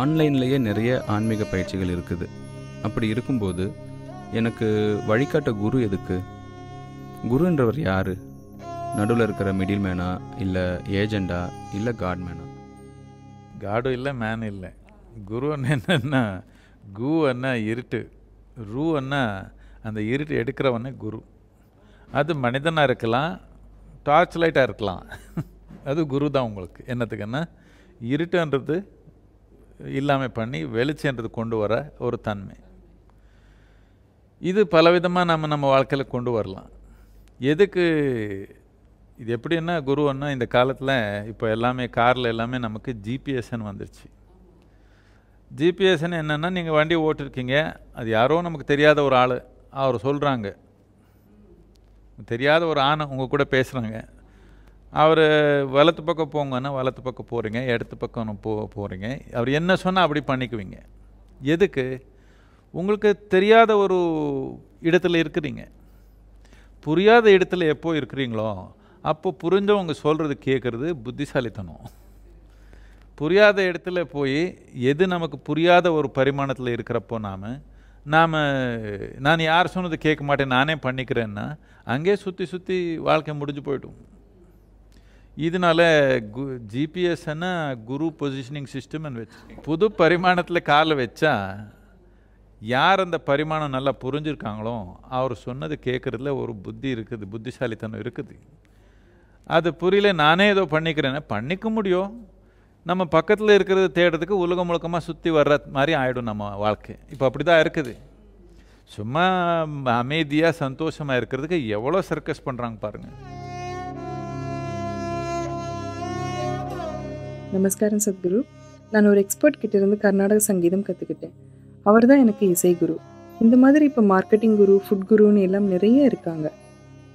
ஆன்லைன்லேயே நிறைய ஆன்மீக பயிற்சிகள் இருக்குது. அப்படி இருக்கும்போது எனக்கு வழிகாட்ட குரு எதுக்கு? குருன்றவர் யார்? நடுவில் இருக்கிற மிடில் மேனா இல்லை ஏஜெண்டா இல்லை காட்மேனா காடும் இல்லை மேன் இல்லை. குருன்னு என்னன்னா கு அண்ணா இருட்டு. ரூ அண்ணா அந்த இருட்டு எடுக்கிறவனே குரு. அது மனிதனாக இருக்கலாம் டார்ச் லைட்டாக இருக்கலாம். அது குரு தான் உங்களுக்கு என்னத்துக்குன்னா இருட்டுன்றது இல்லாமல் பண்ணி வெளிச்சன்றது கொண்டு வர ஒரு தன்மை. இது பலவிதமாக நம்ம நம்ம வாழ்க்கையில் கொண்டு வரலாம். எதுக்கு இது எப்படின்னா குருன்னா இந்த காலத்தில் இப்போ எல்லாமே காரில் எல்லாமே நமக்கு ஜிபிஎஸ்ன்னு வந்துருச்சு. ஜிபிஎஸ்ன்னு என்னென்னா நீங்கள் வண்டி ஓட்டிருக்கீங்க அது யாரோ நமக்கு தெரியாத ஒரு ஆள் அவர் சொல்கிறாங்க தெரியாத ஒரு ஆணை உங்கள் கூட பேசுகிறாங்க அவர் வலத்து பக்கம் போங்கன்னா வலத்து பக்கம் போகிறீங்க இடத்து பக்கம் போ போகிறீங்க அவர் என்ன சொன்னால் அப்படி பண்ணிக்குவீங்க. எதுக்கு? உங்களுக்கு தெரியாத ஒரு இடத்துல இருக்கிறீங்க. புரியாத இடத்துல எப்போ இருக்கிறீங்களோ அப்போ புரிஞ்சவங்க சொல்கிறது கேட்குறது புத்திசாலித்தனம். புரியாத இடத்துல போய் எது நமக்கு புரியாத ஒரு பரிமாணத்தில் இருக்கிறப்போ நாம் நாம் நான் யார் சொன்னது கேட்க மாட்டேன் நானே பண்ணிக்கிறேன்னா அங்கே சுற்றி சுற்றி வாழ்க்கை முடிஞ்சு போய்டும். இதனால கு ஜிபிஎஸ்ன்னா குரு பொசிஷனிங் சிஸ்டம்னு வச்சு புது பரிமாணத்தில் காலை வச்சா யார் அந்த பரிமாணம் நல்லா புரிஞ்சிருக்காங்களோ அவர் சொன்னது கேட்குறதுல ஒரு புத்தி இருக்குது புத்திசாலித்தனம் இருக்குது. அது புரியல நானே ஏதோ பண்ணிக்கிறேன்னா பண்ணிக்க முடியும். நம்ம பக்கத்தில் இருக்கிறது தேடுறதுக்கு உலகம் முழுக்கமாக சுற்றி வர்ற மாதிரி ஆகிடும் நம்ம வாழ்க்கை. இப்போ அப்படி தான் இருக்குது. சும்மா அமைதியாக சந்தோஷமாக இருக்கிறதுக்கு எவ்வளோ சர்க்கஸ் பண்ணுறாங்க பாருங்கள் நமஸ்காரம் சத்குரு. நான் ஒரு எக்ஸ்பர்ட் கிட்ட இருந்து கர்நாடக சங்கீதம் கற்றுக்கிட்டேன் அவர் தான் எனக்கு இசை குரு இந்த மாதிரி இப்போ மார்க்கெட்டிங் குரு ஃபுட் குருன்னு எல்லாம் நிறைய இருக்காங்க.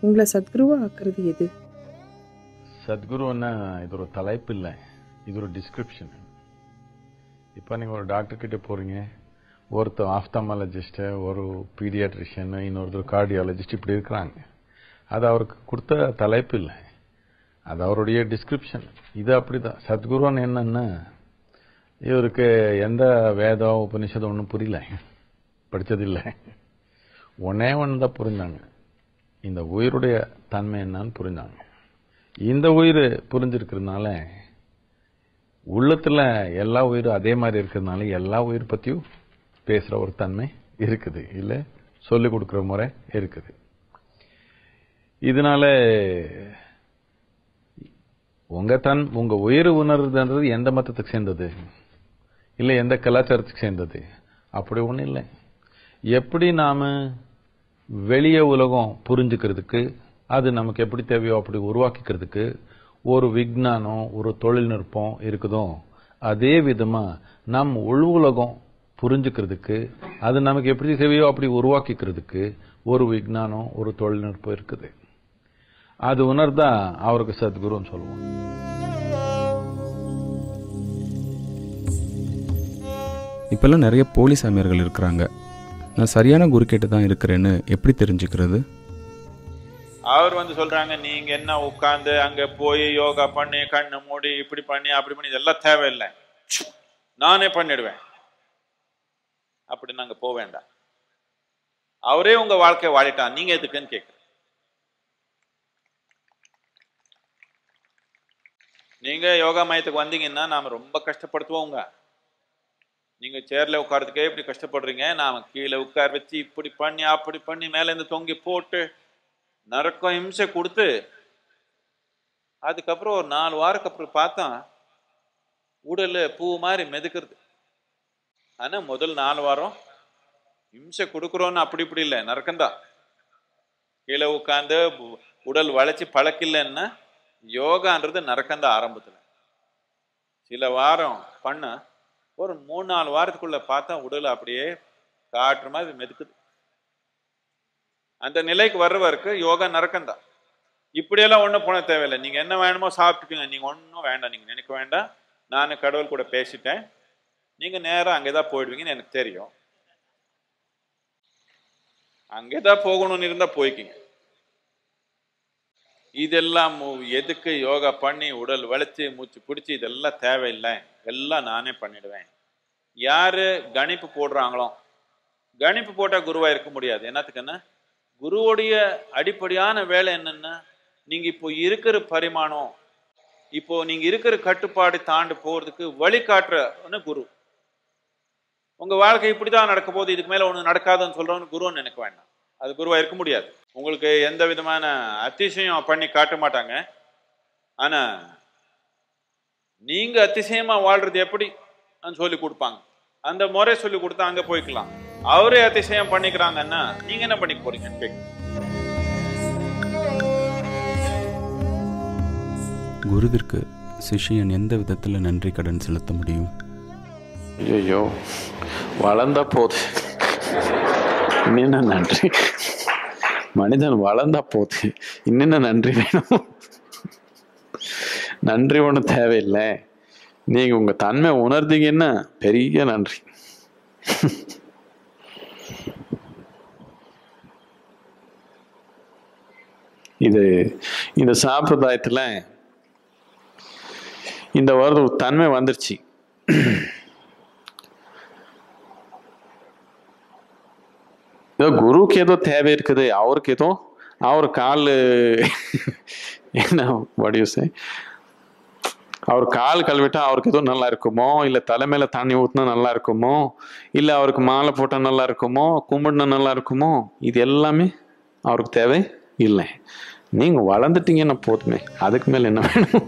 உங்களை சத்குருவாக ஆக்குறது எது? சத்குருன்னா இது ஒரு தலைப்பு இல்லை. இது ஒரு டிஸ்கிரிப்ஷன் இப்போ நீங்கள் ஒரு டாக்டர் கிட்ட போகிறீங்க ஒருத்தர் ஆஃப்தமாலஜிஸ்ட்டு ஒரு பீடியாட்ரிஷியன் இன்னொருத்தர் கார்டியாலஜிஸ்ட் இப்படி இருக்கிறாங்க. அது அவருக்கு கொடுத்த தலைப்பு இல்லை. அது அவருடைய டிஸ்கிரிப்ஷன் இது அப்படிதான். சத்குருன்னு என்னன்னா இவருக்கு எந்த வேதம் உபனிஷதம் ஒன்றும் புரியல. படித்ததில்லை ஒன்னே ஒன்று தான் புரிஞ்சாங்க. இந்த உயிருடைய தன்மை என்னன்னு புரிஞ்சாங்க. இந்த உயிர் புரிஞ்சிருக்கிறதுனால உள்ளத்தில் எல்லா உயிரும் அதே மாதிரி இருக்கிறதுனால எல்லா உயிர் பற்றியும் பேசுகிற ஒரு தன்மை இருக்குது. இல்லை சொல்லிக் கொடுக்குற முறை இருக்குது. இதனால உங்க தன் உங்க உயிர் உணர்றதுன்றது எந்த மதத்துக்கு சேர்ந்தது? இல்லை எந்த கலாச்சாரத்துக்கு சேர்ந்தது? அப்படி ஒன்றும் இல்லை. எப்படி நாம வெளிய உலகம் புரிஞ்சுக்கிறதுக்கு அது நமக்கு எப்படி தேவையோ அப்படி உருவாக்கிக்கிறதுக்கு ஒரு விஞ்ஞானம் ஒரு தொழில்நுட்பம் இருக்குதோ அதே விதமா நம் உள் உலகம் புரிஞ்சுக்கிறதுக்கு அது நமக்கு எப்படி தேவையோ அப்படி உருவாக்கிக்கிறதுக்கு ஒரு விஞ்ஞானம் ஒரு தொழில்நுட்பம் இருக்குது. அது உணர்ந்தா அவருக்கு சத்குருன்னு சொல்லுவோம். இப்போல்லாம் நிறைய போலி சாமியார்கள் இருக்கிறாங்க. நான் சரியான குரு கிட்ட தான் இருக்கிறேன்னு எப்படி தெரிஞ்சுக்கிறது? அவர் வந்து சொல்றாங்க நீங்க என்ன உட்கார்ந்து அங்க போய் யோகா பண்ணி கண்ணு மூடி இப்படி பண்ணி அப்படி பண்ணி இதெல்லாம் தேவையில்லை. நானே பண்ணிடுவேன். அப்படி நாங்க போக வேண்டாம். அவரே உங்க வாழ்க்கையை வாழிட்டான் நீங்க எதுக்குன்னு கேட்குறேன். நீங்க யோகா மையத்துக்கு வந்தீங்கன்னா நாம ரொம்ப கஷ்டப்படுத்துவோங்க நீங்க சேர்ல உட்காரதுக்கே இப்படி கஷ்டப்படுறீங்க. நாம கீழே உட்கார வச்சு இப்படி பண்ணி அப்படி பண்ணி மேல இருந்து தொங்கி போட்டு நரக்கம் ஹிம்சை கொடுத்து அதுக்கப்புறம் ஒரு நாலு வாரத்துக்கு அப்புறம் பார்த்தா உடல் பூ மாதிரி மெதுக்கிறது ஆனா முதல் நாலு வாரம் ஹிம்சை கொடுக்குறோன்னு அப்படி இப்படி இல்லை. நரக்கம்தான். கீழே உட்காந்து உடல் வளைச்சி பழக்கில்லைன்னா யோகான்றது நரக்கந்தான் ஆரம்பத்தில். சில வாரம் பண்ண ஒரு மூணு நாலு வாரத்துக்குள்ள பார்த்தா உடல் அப்படியே காற்று மாதிரி மெதுக்குது. அந்த நிலைக்கு வர்றவருக்கு யோகா நரக்கந்தான் இப்படியெல்லாம் ஒன்றும் போன தேவையில்லை. நீங்கள் என்ன வேணுமோ சாப்பிட்டுக்குங்க. நீங்கள் ஒன்றும் வேண்டாம். நீங்கள் நினைக்க வேண்டாம். நான் கடவுள் கூட பேசிட்டேன். நீங்கள் நேராக அங்கே தான் போயிடுவீங்கன்னு எனக்கு தெரியும். அங்கே தான் போகணும்னு இருந்தால் போய்க்கிங்க. இதெல்லாம் எதுக்கு யோகா பண்ணி உடல் வளைச்சு மூச்சு பிடிச்சி இதெல்லாம் தேவையில்லை. எல்லாம் நானே பண்ணிடுவேன். யாரு கணிப்பு போடுறாங்களோ கணிப்பு போட்டால் குருவா இருக்க முடியாது. என்னத்துக்குன்னா குருவுடைய அடிப்படையான வேலை என்னன்னா நீங்க இப்போ இருக்கிற பரிமாணம் இப்போ நீங்க இருக்கிற கட்டுப்பாடு தாண்டு போறதுக்கு வழிகாட்டுறன்னு குரு. உங்க வாழ்க்கை இப்படிதான் நடக்க போது இதுக்கு மேல ஒண்ணு நடக்காதுன்னு சொல்றவனு குருன்னு நினைக்க வேண்டாம். அது குருவா இருக்க முடியாது. உங்களுக்கு எந்த விதமான அதிசயம் பண்ணி காட்ட மாட்டாங்க. ஆனா நீங்க அதிசயமா வாழ்றது எப்படி சொல்லி கொடுப்பாங்க. அந்த முறை சொல்லி கொடுத்தா அங்க போய்க்கலாம். அவரே அதிசயம் பண்ணிக்கிறாங்கன்னா நீங்க என்ன பண்ணி போறீங்கன்னு கேட்க. குருவிற்கு சிஷ்யன் எந்த விதத்தில் நன்றி கடன் செலுத்த முடியும்? ஐயோ வளர்ந்தா போது. இன்னென்ன நன்றி? மனிதன் வளர்ந்தா போது இன்னென்ன நன்றி வேணும்? நன்றி ஒன்றும் தேவையில்லை. நீங்கள் உங்கள் தன்மை உணர்ந்தீங்கன்னா பெரிய நன்றி. இது இந்த சாம்பிரதாயத்தில் இந்த ஒரு தன்மை வந்துருச்சு. ஏதோ குருவுக்கு ஏதோ தேவை இருக்குது. அவருக்கு ஏதோ அவர் கால் என்ன வடிவசை அவர் கால் கழுவிட்டா அவருக்கு எதுவும் நல்லா இருக்குமோ? இல்லை தலைமையில தண்ணி ஊற்றினா நல்லா இருக்குமோ? இல்லை அவருக்கு மாலை போட்டால் நல்லா இருக்குமோ? கும்பிடுனா நல்லா இருக்குமோ? இது எல்லாமே அவருக்கு தேவை இல்லை. நீங்கள் வளர்ந்துட்டீங்கன்னா போதுமே. அதுக்கு மேலே என்ன வேணும்?